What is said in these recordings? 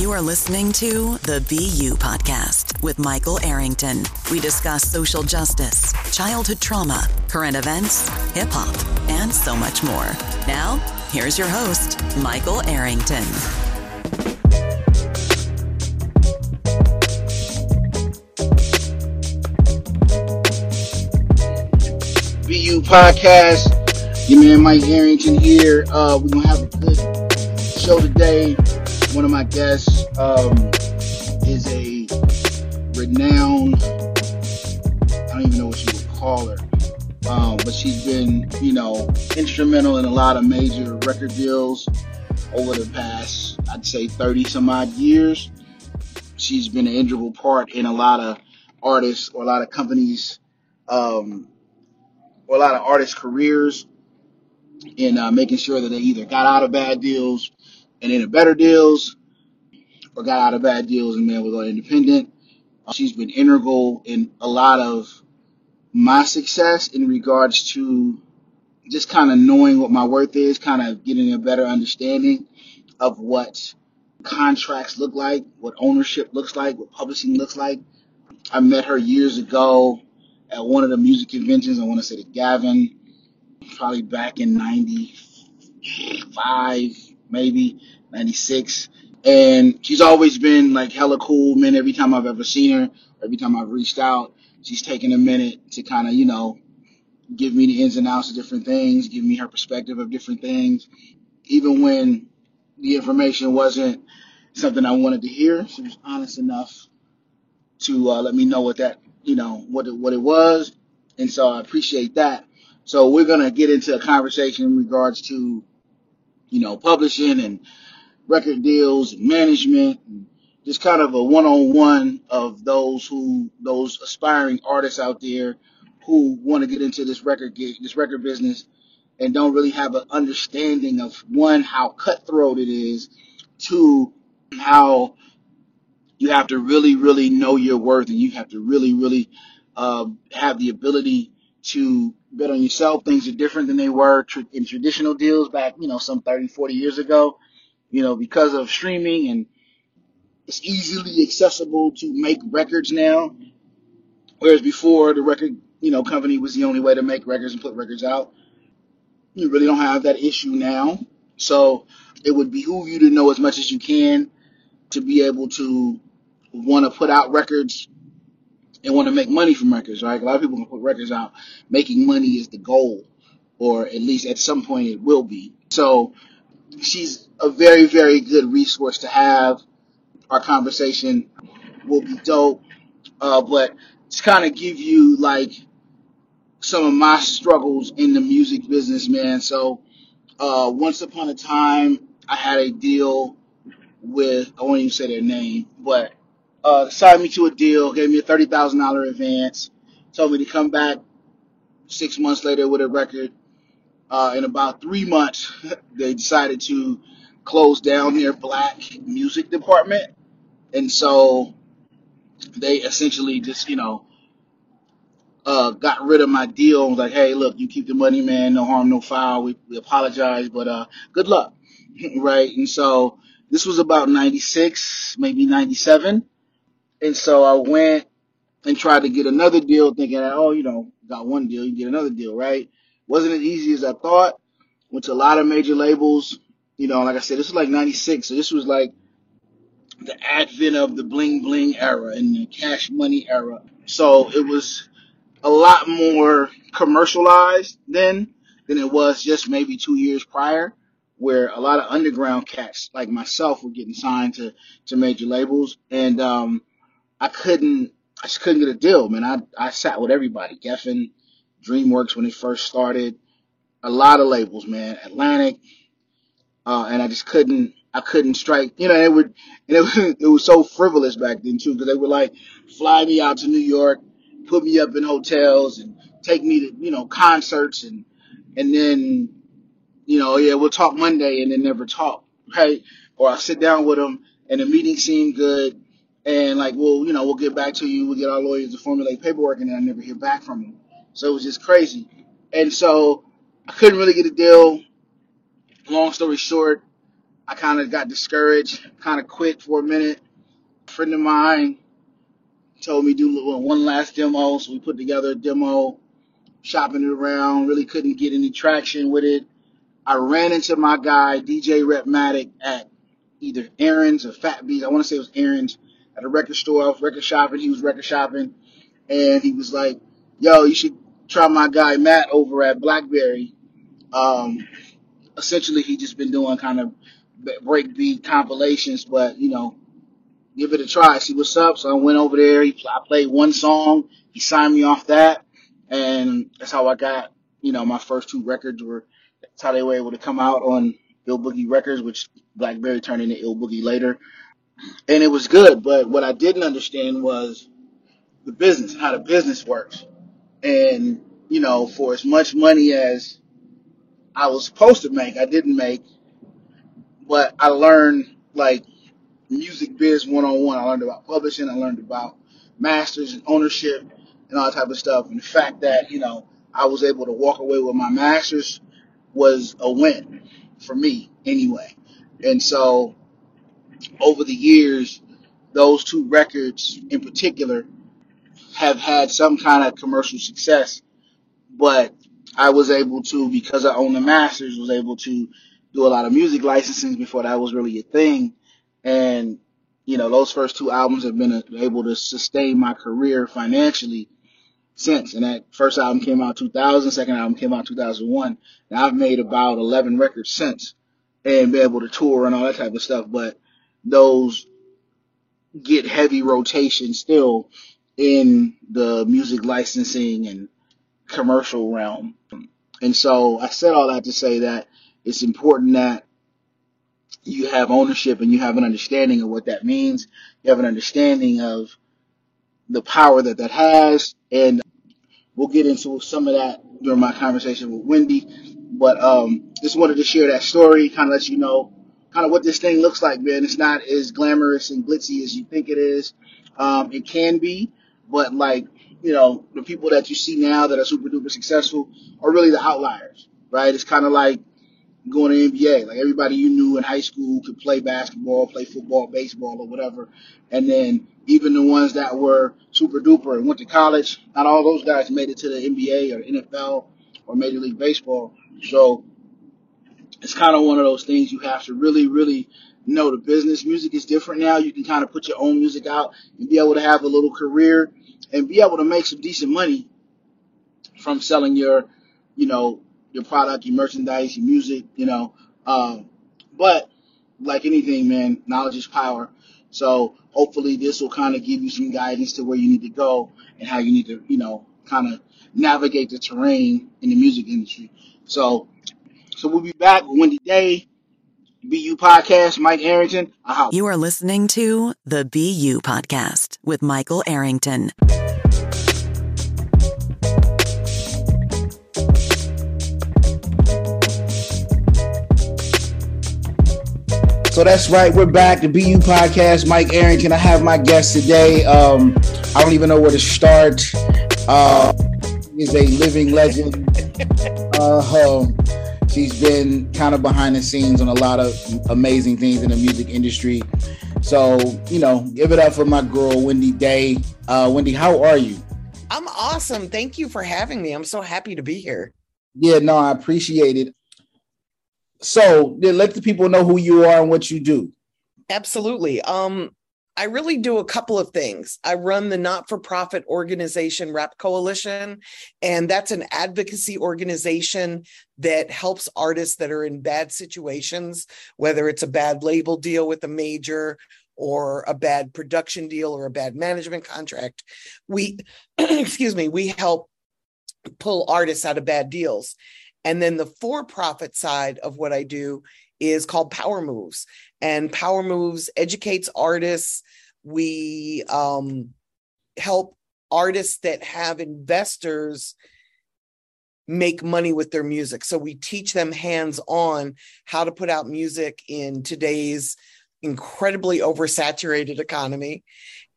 You are listening to the BU Podcast with Michael Arrington. We discuss social justice, childhood trauma, current events, hip hop, and so much more. Now, here's your host, Michael Arrington. BU Podcast. Your man Mike Arrington here. Uh, we're gonna have a good show today. One of my guests um, is a renowned. I don't even know what you would call her, um, but she's been, you know, instrumental in a lot of major record deals over the past, I'd say, 30 some odd years. She's been an integral part in a lot of artists or a lot of companies, um, or a lot of artists' careers in uh, making sure that they either got out of bad deals and into better deals, or got out of bad deals and able to go independent. Uh, she's been integral in a lot of my success in regards to just kind of knowing what my worth is, kind of getting a better understanding of what contracts look like, what ownership looks like, what publishing looks like. I met her years ago at one of the music conventions. I want to say the Gavin, probably back in 95, maybe 96. And she's always been like hella cool, man. Every time I've ever seen her, every time I've reached out, she's taken a minute to kind of, you know, give me the ins and outs of different things, give me her perspective of different things. Even when the information wasn't something I wanted to hear, she was honest enough to uh, let me know what that, you know, what it, what it was. And so I appreciate that. So we're going to get into a conversation in regards to, you know, publishing and record deals management just kind of a one-on-one of those who, those aspiring artists out there who want to get into this record this record business and don't really have an understanding of one, how cutthroat it is, two, how you have to really, really know your worth and you have to really, really um, have the ability to bet on yourself. Things are different than they were in traditional deals back, you know, some 30, 40 years ago, you know, because of streaming and it's easily accessible to make records now. Whereas before the record, you know, company was the only way to make records and put records out. You really don't have that issue now. So it would behoove you to know as much as you can to be able to want to put out records and want to make money from records, right? A lot of people can put records out. Making money is the goal, or at least at some point it will be. So she's a very, very good resource to have. Our conversation will be dope, uh, but to kind of give you like some of my struggles in the music business, man. So uh, once upon a time, I had a deal with I won't even say their name, but uh, signed me to a deal, gave me a thirty thousand dollar advance, told me to come back six months later with a record. Uh, in about three months, they decided to close down their black music department, and so they essentially just you know uh, got rid of my deal. was like, hey, look, you keep the money, man. No harm, no foul. We, we apologize, but uh, good luck, right? And so this was about '96, maybe '97 and so I went and tried to get another deal, thinking, that oh, you know, got one deal, you get another deal, right? Wasn't as easy as I thought. Went to a lot of major labels. You know, like I said, this was like '96, so this was like the advent of the bling bling era and the cash money era. So it was a lot more commercialized then than it was just maybe two years prior, where a lot of underground cats like myself were getting signed to to major labels, and um, I couldn't, I just couldn't get a deal, man. I, I sat with everybody, Geffen, DreamWorks when it first started, a lot of labels, man, Atlantic, uh, and I just couldn't, I couldn't strike, you know, it would, and it, was- it was so frivolous back then too, because they would like fly me out to New York, put me up in hotels and take me to, you know, concerts and, and then, you know, yeah, we'll talk Monday and then never talk, right? Or I sit down with them and the meeting seemed good and like, well, you know, we'll get back to you. We'll get our lawyers to formulate paperwork, and then I never hear back from them. So it was just crazy. And so I couldn't really get a deal. Long story short, I kind of got discouraged, kind of quit for a minute. A friend of mine told me do one last demo, so we put together a demo, shopping it around. Really couldn't get any traction with it. I ran into my guy DJ Repmatic at either Aaron's or Fat Beats. I want to say it was Aaron's at a record store. I was record shopping. He was record shopping, and he was like, "Yo, you should try my guy Matt over at Blackberry." Um, essentially, he just been doing kind of breakbeat compilations, but you know, give it a try, see what's up. So I went over there. He, I played one song. He signed me off that, and that's how I got. You know, my first two records were. That's how they were able to come out on Ill Boogie Records, which Blackberry turned into Ill Boogie later. And it was good, but what I didn't understand was the business, how the business works. And, you know, for as much money as I was supposed to make, I didn't make. But I learned like music biz one on one. I learned about publishing, I learned about masters and ownership and all that type of stuff. And the fact that, you know, I was able to walk away with my masters was a win for me anyway. And so over the years, those two records in particular have had some kind of commercial success, but I was able to, because I own the masters, was able to do a lot of music licensing before that was really a thing. And, you know, those first two albums have been able to sustain my career financially since. And that first album came out 2000, second album came out 2001. Now I've made about 11 records since and be able to tour and all that type of stuff. But those get heavy rotation still in the music licensing and commercial realm. And so I said all that to say that it's important that you have ownership and you have an understanding of what that means. You have an understanding of the power that that has. And we'll get into some of that during my conversation with Wendy. But um, just wanted to share that story, kind of let you know kind of what this thing looks like, man. It's not as glamorous and glitzy as you think it is. Um, it can be, but like, you know, the people that you see now that are super duper successful are really the outliers, right? It's kind of like going to NBA. Like everybody you knew in high school could play basketball, play football, baseball, or whatever. And then even the ones that were super duper and went to college, not all those guys made it to the NBA or NFL or Major League Baseball. So it's kind of one of those things you have to really, really know the business. Music is different now. You can kind of put your own music out and be able to have a little career and be able to make some decent money from selling your, you know, your product, your merchandise, your music, you know. Um, but like anything, man, knowledge is power. So hopefully this will kind of give you some guidance to where you need to go and how you need to, you know, kind of navigate the terrain in the music industry. So so we'll be back with Wendy Day, BU Podcast, Mike Arrington. You are listening to the BU Podcast with Michael Arrington. So that's right. We're back. The BU Podcast, Mike Arrington. I have my guest today. Um, I don't even know where to start. Uh, is a living legend. Uh, um, She's been kind of behind the scenes on a lot of amazing things in the music industry. So, you know, give it up for my girl, Wendy Day. Uh, Wendy, how are you? I'm awesome. Thank you for having me. I'm so happy to be here. Yeah, no, I appreciate it. So, let the people know who you are and what you do. Absolutely. Um, I really do a couple of things. I run the not for profit organization Rap Coalition, and that's an advocacy organization that helps artists that are in bad situations, whether it's a bad label deal with a major or a bad production deal or a bad management contract. We, excuse me, we help pull artists out of bad deals. And then the for profit side of what I do is called Power Moves. And Power Moves educates artists. We um, help artists that have investors make money with their music. So we teach them hands on how to put out music in today's incredibly oversaturated economy.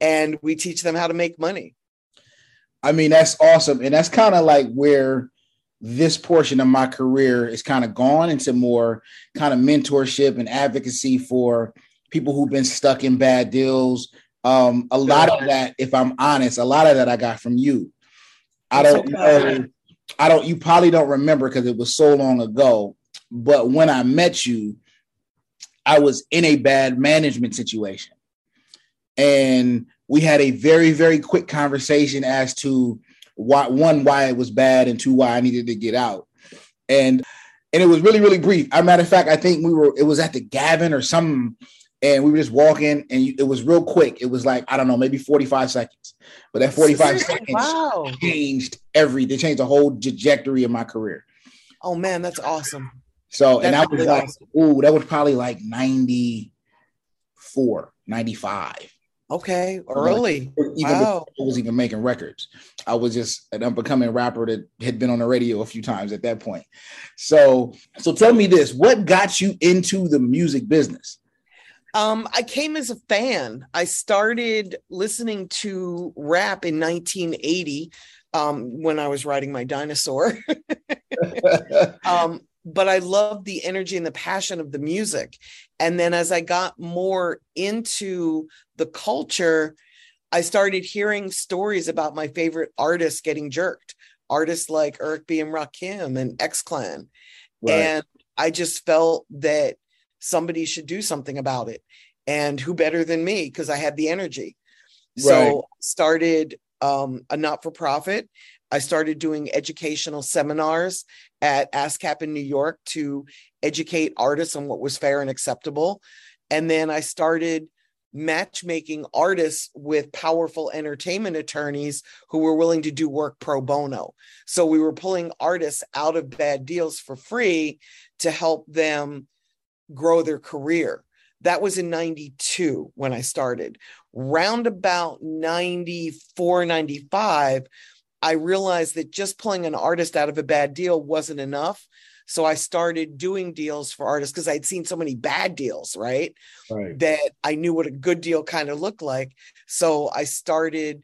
And we teach them how to make money. I mean, that's awesome. And that's kind of like where this portion of my career is kind of gone into more kind of mentorship and advocacy for people who've been stuck in bad deals. Um, a lot of that, if I'm honest, a lot of that I got from you. I don't know. I don't. You probably don't remember because it was so long ago. But when I met you, I was in a bad management situation, and we had a very very quick conversation as to why one why it was bad and two why I needed to get out. And and it was really really brief. As a matter of fact, I think we were it was at the Gavin or something, and we were just walking, and it was real quick. It was like I don't know, maybe forty five seconds, but that forty five seconds wow. changed every. They changed the whole trajectory of my career. Oh man, that's awesome. So that's and I was really like, awesome. ooh, that was probably like 94, 95. Okay, early. Even wow. I was even making records. I was just an up and coming rapper that had been on the radio a few times at that point. So, so tell me this: what got you into the music business? Um, I came as a fan. I started listening to rap in 1980 um, when I was riding my dinosaur. um, but I loved the energy and the passion of the music. And then as I got more into the culture, I started hearing stories about my favorite artists getting jerked, artists like Eric B. and Rakim and X Clan. Right. And I just felt that somebody should do something about it. And who better than me? Because I had the energy. Right. So started um, a not-for-profit I started doing educational seminars at ASCAP in New York to educate artists on what was fair and acceptable. And then I started matchmaking artists with powerful entertainment attorneys who were willing to do work pro bono. So we were pulling artists out of bad deals for free to help them grow their career. That was in 92 when I started. Round about 94, 95, I realized that just pulling an artist out of a bad deal wasn't enough. So I started doing deals for artists because I'd seen so many bad deals, right? right? That I knew what a good deal kind of looked like. So I started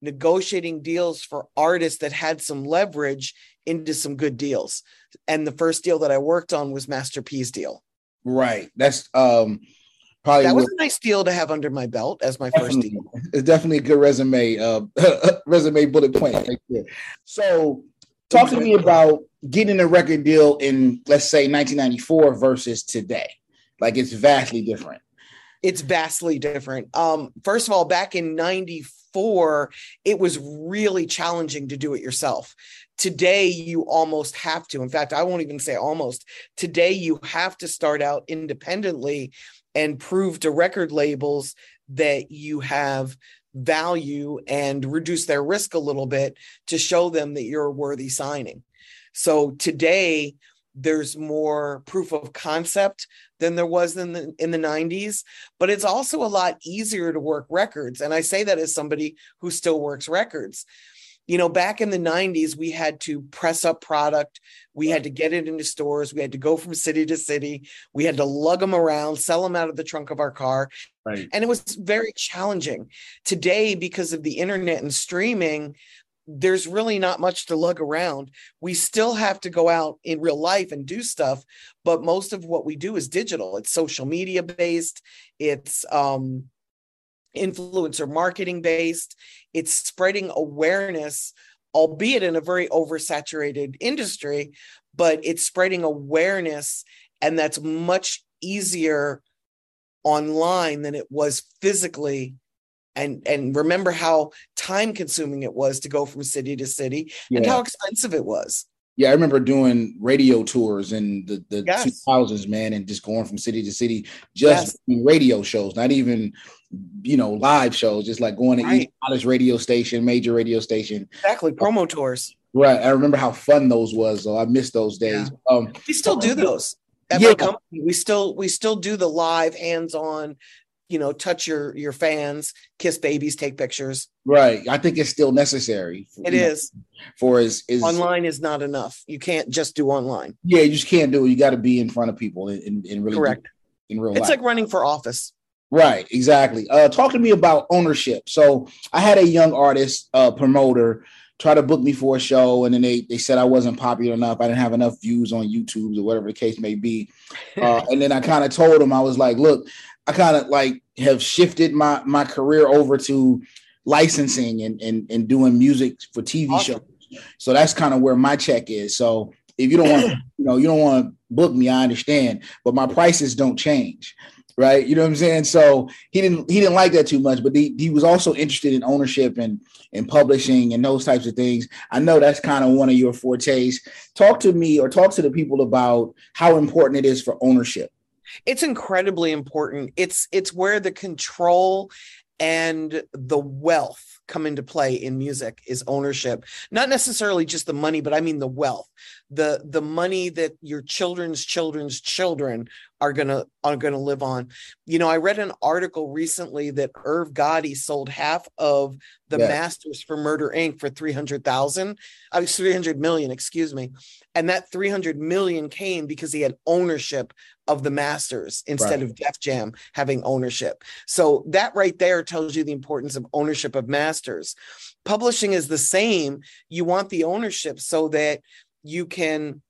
negotiating deals for artists that had some leverage into some good deals. And the first deal that I worked on was Master P's deal. Right. That's um Probably that was a nice deal to have under my belt as my first deal. It's definitely a good resume, uh, resume bullet point. So, talk to me about getting a record deal in, let's say, 1994 versus today. Like it's vastly different. It's vastly different. Um, first of all, back in 94, it was really challenging to do it yourself. Today, you almost have to. In fact, I won't even say almost. Today, you have to start out independently and prove to record labels that you have value and reduce their risk a little bit to show them that you're worthy signing. So today, there's more proof of concept than there was in the in the 90s but it's also a lot easier to work records and i say that as somebody who still works records you know, back in the 90s, we had to press up product. We had to get it into stores. We had to go from city to city. We had to lug them around, sell them out of the trunk of our car. Right. And it was very challenging. Today, because of the internet and streaming, there's really not much to lug around. We still have to go out in real life and do stuff, but most of what we do is digital. It's social media based. It's um, influencer marketing based. It's spreading awareness, albeit in a very oversaturated industry, but it's spreading awareness. And that's much easier online than it was physically and and remember how time consuming it was to go from city to city yeah. and how expensive it was yeah, I remember doing radio tours in the, the yes. 2000s, man, and just going from city to city, just yes. radio shows, not even, you know, live shows, just like going to right. each college radio station, major radio station. Exactly, promo tours. Right. I remember how fun those was. So I miss those days. Yeah. Um, we still do those at yeah. my company. We still we still do the live hands-on you know touch your your fans kiss babies take pictures right i think it's still necessary It is know, for is is online is not enough you can't just do online yeah you just can't do it you got to be in front of people and, and really correct in real it's life. like running for office right exactly uh talk to me about ownership so i had a young artist uh promoter try to book me for a show, and then they they said I wasn't popular enough. I didn't have enough views on YouTube or whatever the case may be. Uh, and then I kind of told them I was like, look, I kind of like have shifted my my career over to licensing and and, and doing music for TV awesome. shows. So that's kind of where my check is. So if you don't want, you know, you don't want to book me, I understand, but my prices don't change right? You know what I'm saying? So he didn't he didn't like that too much, but he, he was also interested in ownership and and publishing and those types of things. I know that's kind of one of your fortes. Talk to me or talk to the people about how important it is for ownership. It's incredibly important. It's it's where the control and the wealth come into play in music is ownership. Not necessarily just the money but i mean the wealth. The the money that your children's children's children are gonna are gonna live on. You know i read an article recently that irv gotti sold half of the masters for murder inc. for 300000 i was 300 million excuse me. And that 300 million came because he had ownership of the masters instead right. of def jam having ownership so that right there tells you the importance of ownership of masters publishing is the same you want the ownership so that you can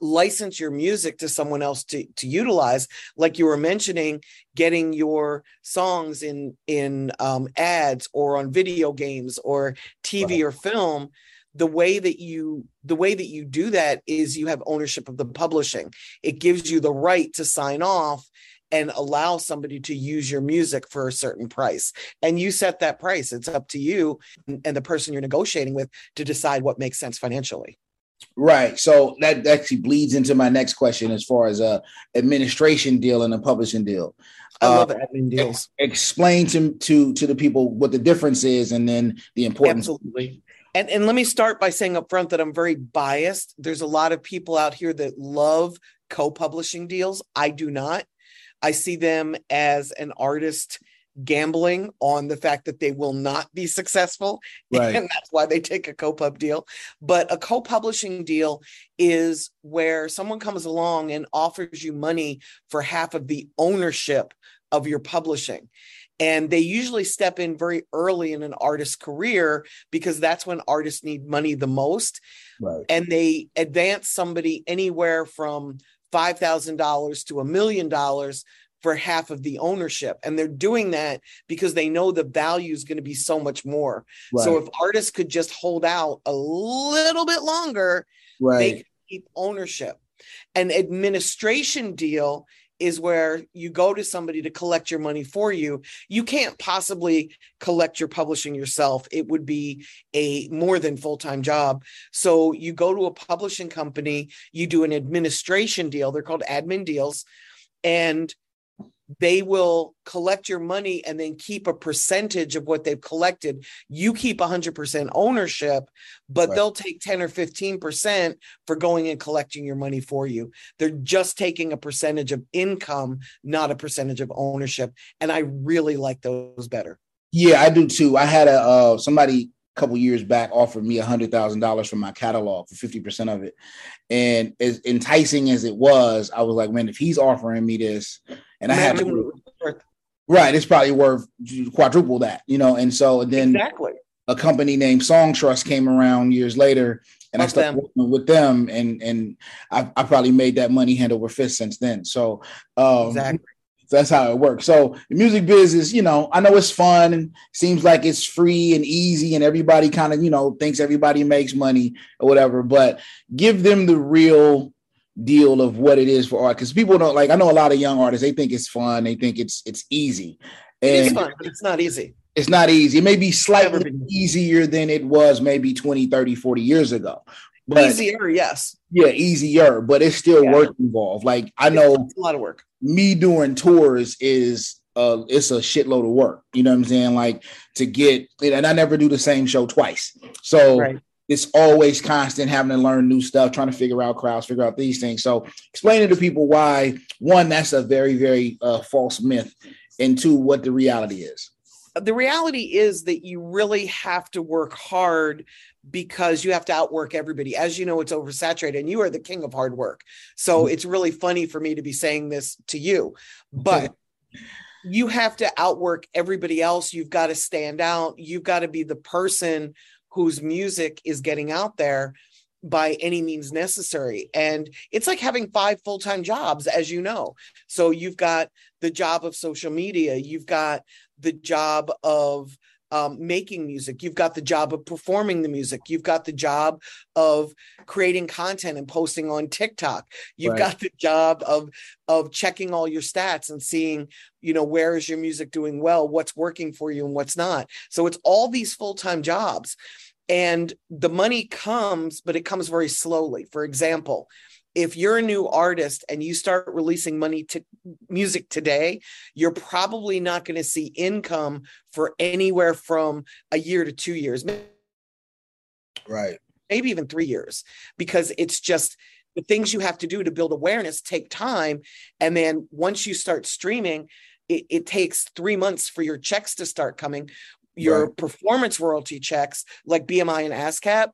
license your music to someone else to, to utilize like you were mentioning getting your songs in in um, ads or on video games or tv right. or film the way that you the way that you do that is you have ownership of the publishing it gives you the right to sign off and allow somebody to use your music for a certain price and you set that price it's up to you and the person you're negotiating with to decide what makes sense financially Right. So that actually bleeds into my next question as far as a administration deal and a publishing deal. I love uh, admin deals. Explain to, to to the people what the difference is and then the importance. Absolutely. And and let me start by saying up front that I'm very biased. There's a lot of people out here that love co-publishing deals. I do not. I see them as an artist gambling on the fact that they will not be successful right. and that's why they take a co-pub deal but a co-publishing deal is where someone comes along and offers you money for half of the ownership of your publishing and they usually step in very early in an artist's career because that's when artists need money the most right. and they advance somebody anywhere from $5000 to a million dollars for half of the ownership. And they're doing that because they know the value is going to be so much more. Right. So if artists could just hold out a little bit longer, right. they could keep ownership. An administration deal is where you go to somebody to collect your money for you. You can't possibly collect your publishing yourself. It would be a more than full-time job. So you go to a publishing company, you do an administration deal. They're called admin deals. And they will collect your money and then keep a percentage of what they've collected. You keep 100% ownership, but right. they'll take 10 or 15% for going and collecting your money for you. They're just taking a percentage of income, not a percentage of ownership. And I really like those better. Yeah, I do too. I had a uh, somebody a couple years back offered me a hundred thousand dollars for my catalog for 50% of it. And as enticing as it was, I was like, man, if he's offering me this and I have to right, it's probably worth quadruple that, you know. And so then exactly a company named Songtrust came around years later and I started them. working with them and and I, I, probably made that money hand over fist since then. So um exactly that's how it works. So the music business, you know, I know it's fun and seems like it's free and easy, and everybody kind of, you know, thinks everybody makes money or whatever. But give them the real deal of what it is for art, because people don't like. I know a lot of young artists; they think it's fun, they think it's it's easy. And it is fun, but it's not easy. It's not easy. It may be slightly easier than it was maybe 20, 30, 40 years ago. But, easier, yes. Yeah, easier, but it's still yeah. work involved. Like I know it's a lot of work me doing tours is uh it's a shitload of work. You know what I'm saying? Like to get and I never do the same show twice. So right. It's always constant having to learn new stuff, trying to figure out crowds, figure out these things. So explaining to people why one, that's a very, very uh, false myth, and two, what the reality is the reality is that you really have to work hard because you have to outwork everybody. As you know, it's oversaturated and you are the king of hard work. So mm-hmm. it's really funny for me to be saying this to you, but you have to outwork everybody else. You've got to stand out. You've got to be the person whose music is getting out there by any means necessary. And it's like having five full time jobs, as you know. So you've got the job of social media, you've got the job of um, making music. You've got the job of performing the music. You've got the job of creating content and posting on TikTok. You've right. got the job of of checking all your stats and seeing, you know, where is your music doing well, what's working for you and what's not. So it's all these full-time jobs. And the money comes, but it comes very slowly. For example, if you're a new artist and you start releasing money to music today, you're probably not going to see income for anywhere from a year to two years. Right. Maybe even three years, because it's just the things you have to do to build awareness take time. And then once you start streaming, it, it takes three months for your checks to start coming. Your right. performance royalty checks, like BMI and ASCAP,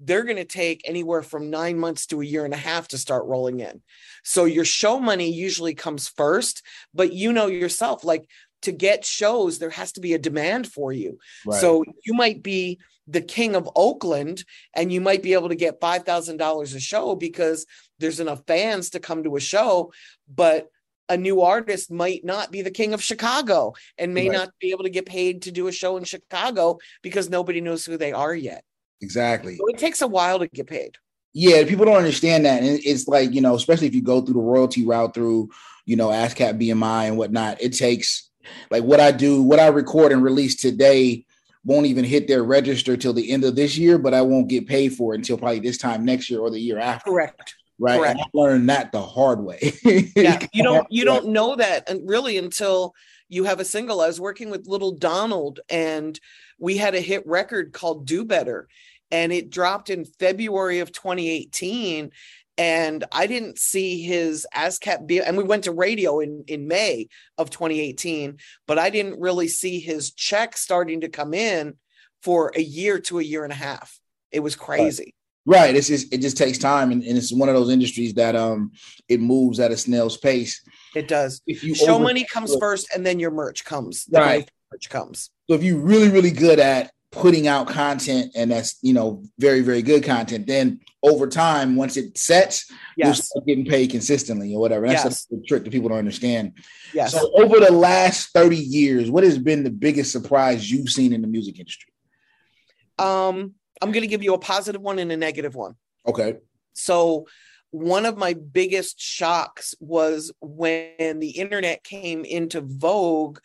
they're going to take anywhere from nine months to a year and a half to start rolling in. So your show money usually comes first, but you know yourself, like to get shows, there has to be a demand for you. Right. So you might be the king of Oakland and you might be able to get $5,000 a show because there's enough fans to come to a show, but a new artist might not be the king of Chicago and may right. not be able to get paid to do a show in Chicago because nobody knows who they are yet. Exactly. So it takes a while to get paid. Yeah, people don't understand that. And it's like, you know, especially if you go through the royalty route through, you know, ASCAP BMI and whatnot, it takes like what I do, what I record and release today won't even hit their register till the end of this year, but I won't get paid for it until probably this time next year or the year after. Correct. Right. Correct. I learned that the hard way. yeah. You don't you don't know that and really until you have a single. I was working with Lil Donald and we had a hit record called Do Better and it dropped in February of 2018 and I didn't see his ASCAP be and we went to radio in in May of 2018 but I didn't really see his check starting to come in for a year to a year and a half it was crazy right, right. it's just it just takes time and, and, it's one of those industries that um it moves at a snail's pace. It does. If you show over- money comes first and then your merch comes. The right. merch comes. So if you're really really good at putting out content and that's you know very very good content then over time once it sets yes. you're getting paid consistently or whatever. That's yes. the trick that people don't understand. Yes. so over the last 30 years what has been the biggest surprise you've seen in the music industry? Um i'm going to give you a positive one and a negative one okay so one of my biggest shocks was when the internet came into vogue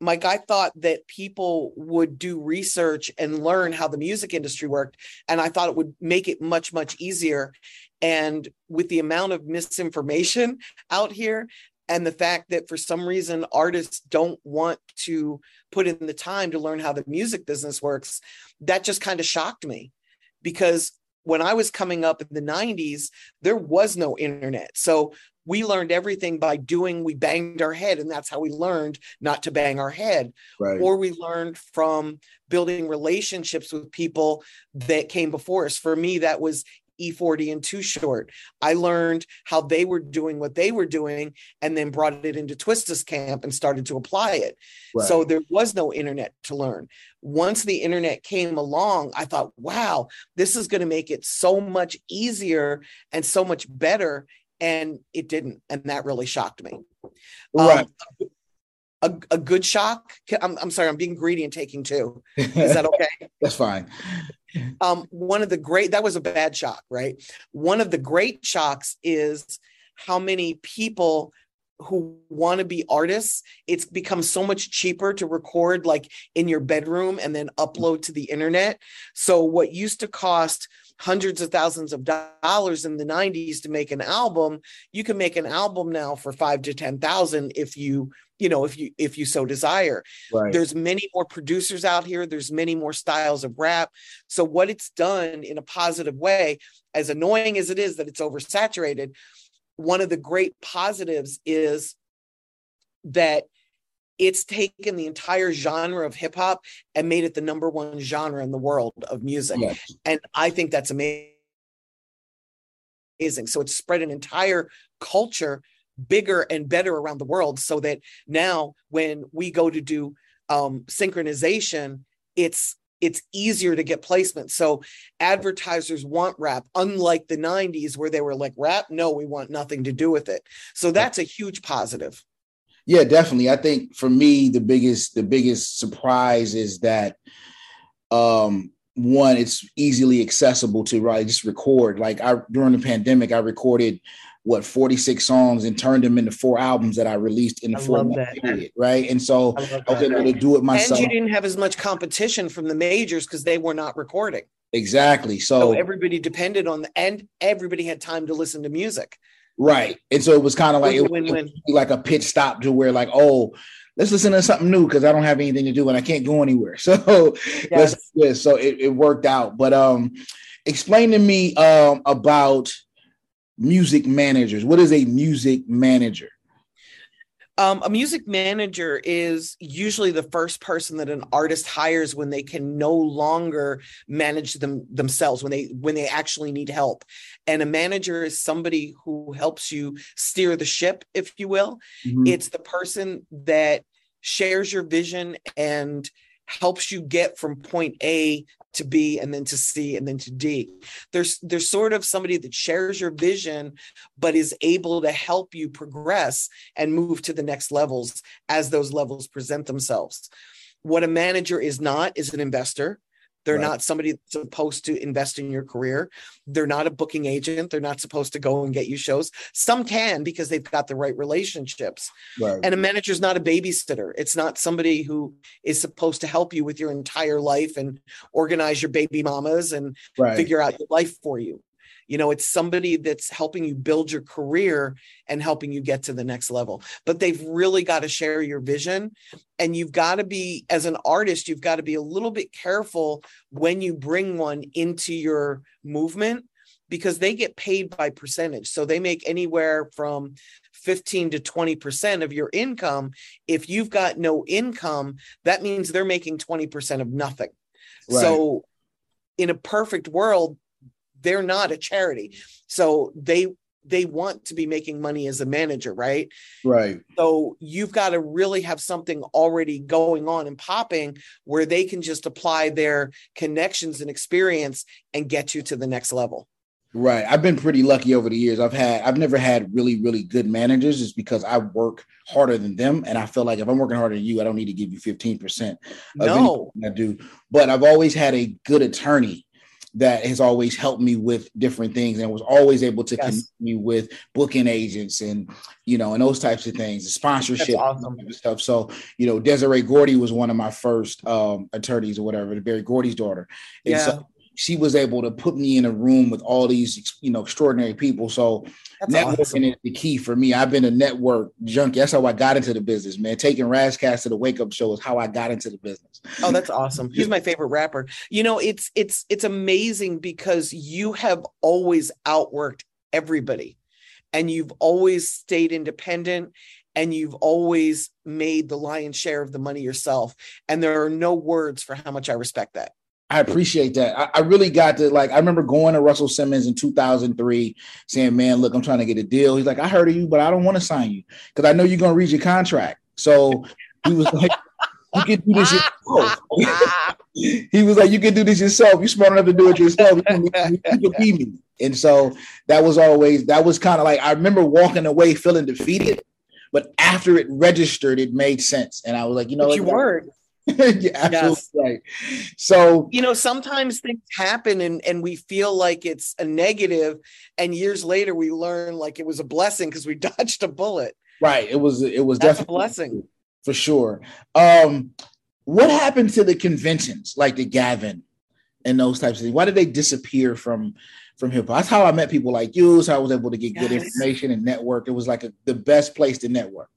Mike, I thought that people would do research and learn how the music industry worked. And I thought it would make it much, much easier. And with the amount of misinformation out here, and the fact that for some reason artists don't want to put in the time to learn how the music business works, that just kind of shocked me because when I was coming up in the 90s, there was no internet. So we learned everything by doing we banged our head and that's how we learned not to bang our head right. or we learned from building relationships with people that came before us for me that was E40 and Too Short. I learned how they were doing what they were doing and then brought it into Twista's camp and started to apply it. Right. So there was no internet to learn. Once the internet came along, I thought, wow, this is going to make it so much easier and so much better and it didn't and that really shocked me right um, a, a good shock I'm, I'm sorry i'm being greedy and taking two is that okay that's fine um one of the great that was a bad shock right? One of the great shocks is how many people who want to be artists it's become so much cheaper to record like in your bedroom and then upload to the internet. So what used to cost hundreds of thousands of dollars in the 90s to make an album you can make an album now for 5 to 10,000 if you you know if you if you so desire right. there's many more producers out here there's many more styles of rap so what it's done in a positive way as annoying as it is that it's oversaturated one of the great positives is that it's taken the entire genre of hip hop and made it the number one genre in the world of music. Yes. And I think that's amazing. So it's spread an entire culture bigger and better around the world so that now when we go to do um, synchronization, it's it's easier to get placement. So advertisers want rap, unlike the 90s where they were like, rap, no, we want nothing to do with it. So that's a huge positive. Yeah, definitely. I think for me, the biggest the biggest surprise is that um one, it's easily accessible to right just record. Like I during the pandemic, I recorded what 46 songs and turned them into four albums that I released in the four month period, right? And so I, I was able to do it myself. And you didn't have as much competition from the majors because they were not recording. Exactly. So, so everybody depended on the and everybody had time to listen to music. Right. And so it was kind of like it, win, win. like a pit stop to where like, oh, let's listen to something new because I don't have anything to do and I can't go anywhere. So yes. let's so it, it worked out. But um explain to me um about music managers. What is a music manager? Um, a music manager is usually the first person that an artist hires when they can no longer manage them themselves when they when they actually need help and a manager is somebody who helps you steer the ship if you will mm-hmm. it's the person that shares your vision and helps you get from point A to B and then to C and then to D. There's there's sort of somebody that shares your vision but is able to help you progress and move to the next levels as those levels present themselves. What a manager is not is an investor. They're right. not somebody that's supposed to invest in your career. They're not a booking agent. They're not supposed to go and get you shows. Some can because they've got the right relationships. Right. And a manager is not a babysitter. It's not somebody who is supposed to help you with your entire life and organize your baby mamas and right. figure out your life for you you know it's somebody that's helping you build your career and helping you get to the next level. But they've really got to share your vision and you've got to be as an artist you've got to be a little bit careful when you bring one into your movement because they get paid by percentage. So they make anywhere from 15 to 20% of your income. If you've got no income that means they're making 20% of nothing. Right. so in a perfect world they're not a charity. So they they want to be making money as a manager right? Right. So you've got to really have something already going on and popping where they can just apply their connections and experience and get you to the next level. Right. I've been pretty lucky over the years. I've had i've never had really really good managers just because i work harder than them. And i feel like if i'm working harder than you i don't need to give you 15% of no. i do. But i've always had a good attorney that has always helped me with different things and was always able to yes. connect me with booking agents and you know and those types of things sponsorship awesome. stuff so you know desiree gordy was one of my first um, attorneys or whatever Berry Gordy's daughter and yeah. so she was able to put me in a room with all these you know extraordinary people. So that's networking awesome. is the key for me. I've been a network junkie. That's how i got into the business man. Taking Razzcast to the wake up show is how i got into the business. Oh that's awesome. He's my favorite rapper. You know it's it's it's amazing because you have always outworked everybody and you've always stayed independent and you've always made the lion's share of the money yourself. And there are no words for how much i respect that I appreciate that. I, I, really got to like. I remember going to Russell Simmons in 2003, saying, "Man, look, I'm trying to get a deal." He's like, "I heard of you, but I don't want to sign you because I know you're going to read your contract." So he was like, "You can do this yourself." he was like, "You can do this yourself. You're smart enough to do it yourself. You can, be me." And so that was always that was kind of like I remember walking away feeling defeated, but after it registered, it made sense, and I was like, you know, but you were yeah, absolutely yes. right. So you know, sometimes things happen and and we feel like it's a negative, and years later we learn like it was a blessing because we dodged a bullet. Right. It was it was That's definitely a blessing for sure. Um, what happened to the conventions like the Gavin and those types of things? Why did they disappear from from hip hop? That's how I met people like you. So I was able to get yes. good information and network. It was like a, the best place to network.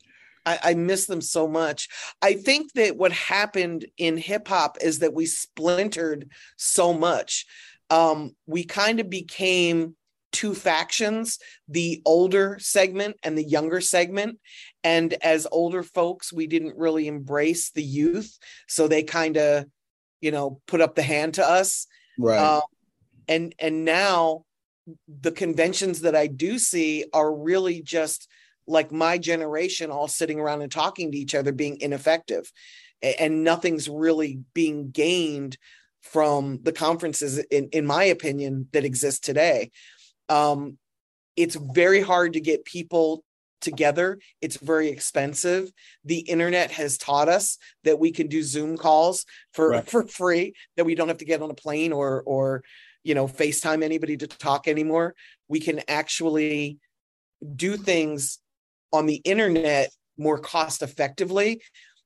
I, I miss them so much. I think that what happened in hip hop is that we splintered so much. Um, we kind of became two factions the older segment and the younger segment and as older folks we didn't really embrace the youth so they kind of you know put up the hand to us right um, and and now the conventions that i do see are really just like my generation all sitting around and talking to each other being ineffective and nothing's really being gained from the conferences, in, in my opinion, that exist today. Um, it's very hard to get people together. It's very expensive. The internet has taught us that we can do Zoom calls for right. for free, that we don't have to get on a plane or or you know FaceTime anybody to talk anymore. We can actually do things on the internet more cost effectively,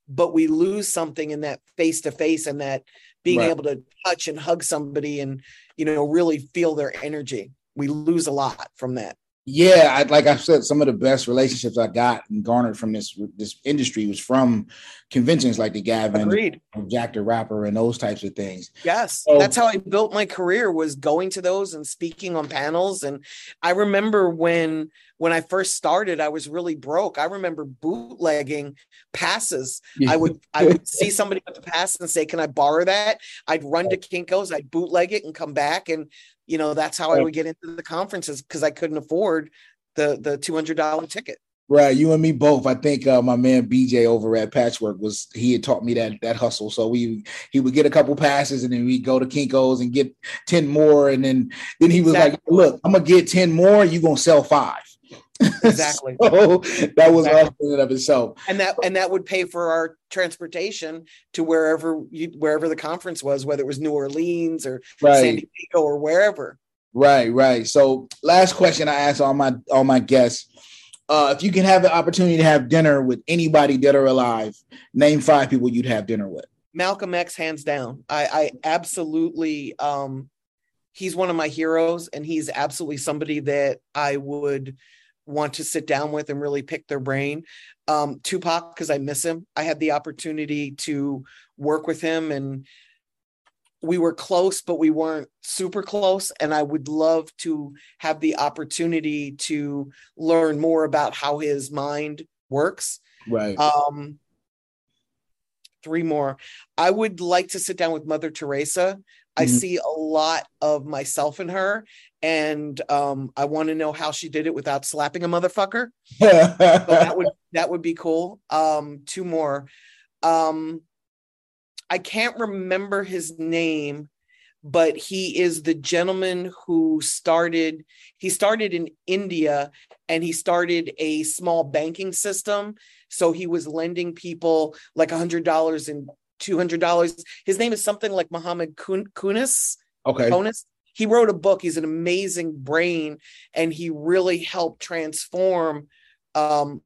but we lose something in that face to face and that being right. able to touch and hug somebody and you know really feel their energy. We lose a lot from that yeah, I, like I said, some of the best relationships I got and garnered from this this industry was from conventions like the Gavin, Agreed. Jack the Rapper, and those types of things. Yes, so, that's how I built my career was going to those and speaking on panels. And I remember when when I first started, I was really broke. I remember bootlegging passes. Yeah. I would I would see somebody with a pass and say, "Can I borrow that?" I'd run to Kinko's, I'd bootleg it and come back and you know that's how i would get into the conferences because i couldn't afford the the $200 ticket. Right you and me both. I think uh, my man bj over at patchwork was he had taught me that that hustle. So we he would get a couple passes and then we'd go to kinkos and get 10 more. And then then he was exactly. like look i'm gonna get 10 more you gonna sell five Exactly. so that was exactly. awesome in and of itself. And that and that would pay for our transportation to wherever you wherever the conference was, whether it was New Orleans or right. San Diego or wherever. Right, right. So last question I asked all my all my guests. Uh, if you can have the opportunity to have dinner with anybody dead or alive, name five people you'd have dinner with. Malcolm X, hands down. I, I absolutely um he's one of my heroes and he's absolutely somebody that I would want to sit down with and really pick their brain. Um, Tupac, because I miss him. I had the opportunity to work with him and we were close, but we weren't super close. And I would love to have the opportunity to learn more about how his mind works. Right. Um, three more. I would like to sit down with Mother Teresa. I mm-hmm. see a lot of myself in her, and um, I want to know how she did it without slapping a motherfucker. so that would that would be cool. Um, two more. Um, I can't remember his name, but he is the gentleman who started. He started in India, and he started a small banking system. So he was lending people like a hundred dollars in $200. His name is something like Muhammad Kunis. Okay. Kunis. He wrote a book. He's an amazing brain and he really helped transform um,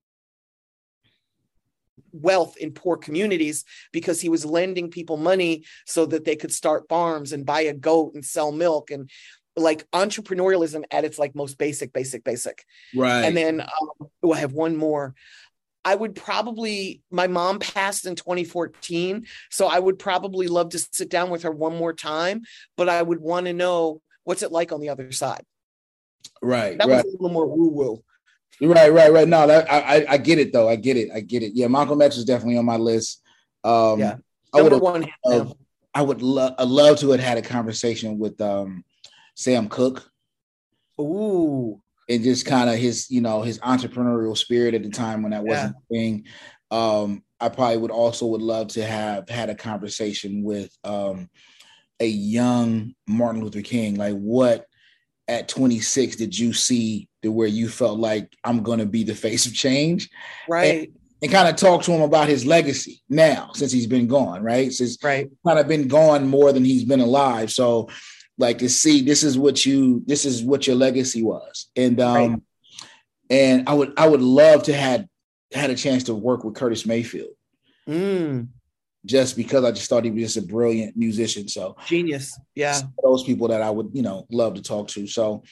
wealth in poor communities because he was lending people money so that they could start farms and buy a goat and sell milk and like entrepreneurialism at its like most basic basic basic right and then um, oh, i have one more I would probably, my mom passed in 2014. So I would probably love to sit down with her one more time, but I would want to know what's it like on the other side. Right. That right. was a little more woo woo. Right, right, right. No, that, I, I get it though. I get it. I get it. Yeah, Malcolm X is definitely on my list. Um, yeah, I would one. Uh, I would love, love to have had a conversation with um, Sam Cooke. Ooh, and just kind of his, you know, his entrepreneurial spirit at the time when that wasn't yeah. a thing. Um, I probably would also would love to have had a conversation with um, a young Martin Luther King. Like, what at 26 did you see to where you felt like I'm going to be the face of change? Right. And, and kind of talk to him about his legacy now since he's been gone, right? Since right. kind of been gone more than he's been alive. So like to see this is what you this is what your legacy was. And um right. and i would i would love to had had a chance to work with curtis mayfield. Mm. just because i just thought he was just a brilliant musician. So genius. Yeah. Those people that i would you know love to talk to. So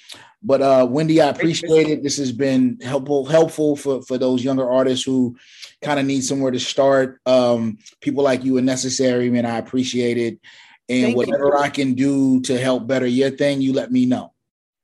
but uh wendy i appreciate it. This has been helpful helpful for for those younger artists who kind of need somewhere to start. Um people like you are necessary man. I appreciate it and Thank whatever you. I can do to help better your thing, you let me know.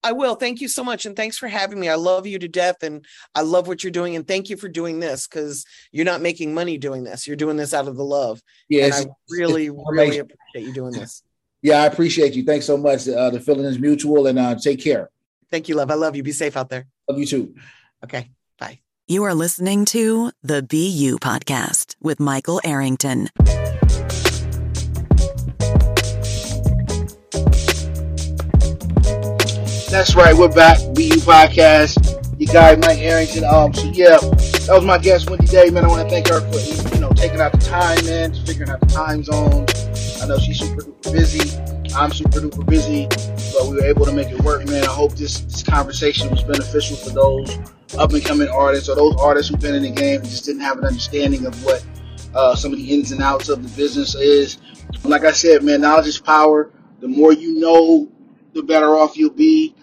I will. Thank you so much. And thanks for having me. I love you to death and I love what you're doing. And thank you for doing this because you're not making money doing this. You're doing this out of the love. Yes. And I really, really appreciate you doing this. Yeah, I appreciate you. Thanks so much. Uh, the feeling is mutual and uh, take care. Thank you, love. I love you. Be safe out there. Love you too. Okay. Bye. You are listening to the BU podcast with Michael Arrington. That's right, we're back. BU Podcast. You guy Mike Arrington. Um, so yeah, that was my guest Wendy Day, man. I want to thank her for you know taking out the time, man, figuring out the time zones. I know she's super duper busy. I'm super duper busy, but we were able to make it work, man. I hope this, this conversation was beneficial for those up and coming artists or those artists who've been in the game and just didn't have an understanding of what uh, some of the ins and outs of the business is. Like I said, man, knowledge is power. The more you know, the better off you'll be.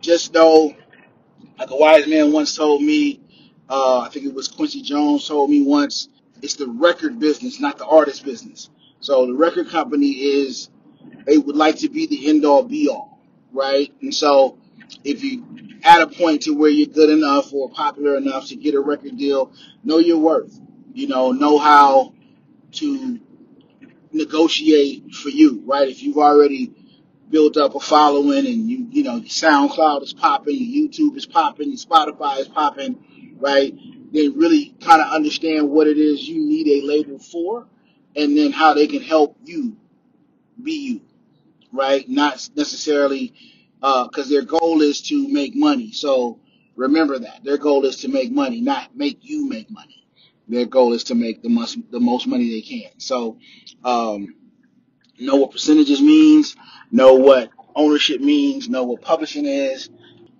Just know, like a wise man once told me, uh, I think it was Quincy Jones told me once, it's the record business, not the artist business. So the record company is, they would like to be the end all be all, right? And so if you at a point to where you're good enough or popular enough to get a record deal, know your worth. You know, know how to negotiate for you, right? If you've already built up a following and you, you know, SoundCloud is popping, your YouTube is popping, your Spotify is popping, right? Then really kind of understand what it is you need a label for and then how they can help you be you, right? Not necessarily because uh, their goal is to make money. So remember that their goal is to make money, not make you make money. Their goal is to make the most the most money they can. So um, know what percentages means, know what ownership means, know what publishing is,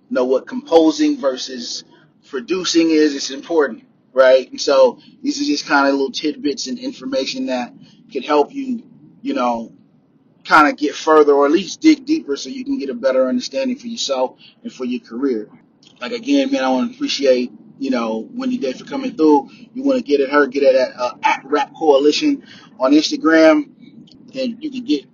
know what composing versus producing is. It's important, right? And so these are just kind of little tidbits and information that could help you, you know, kind of get further or at least dig deeper so you can get a better understanding for yourself and for your career. Like again, man, I want to appreciate you know Wendy Day for coming through. You want to get at her, get at uh, at Rap Coalition on Instagram, and you can get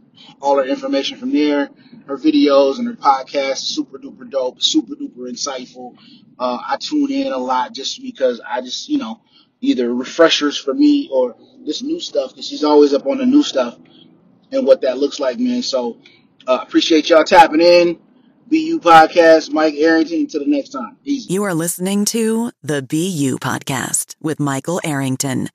all her information from there. Her videos and her podcast, super duper dope, super duper insightful. Uh, I tune in a lot just because I just you know either refreshers for me or this new stuff because she's always up on the new stuff and what that looks like, man. So uh, appreciate y'all tapping in. BU Podcast, Mike Arrington. Until the next time. Easy. You are listening to the BU Podcast with Michael Arrington.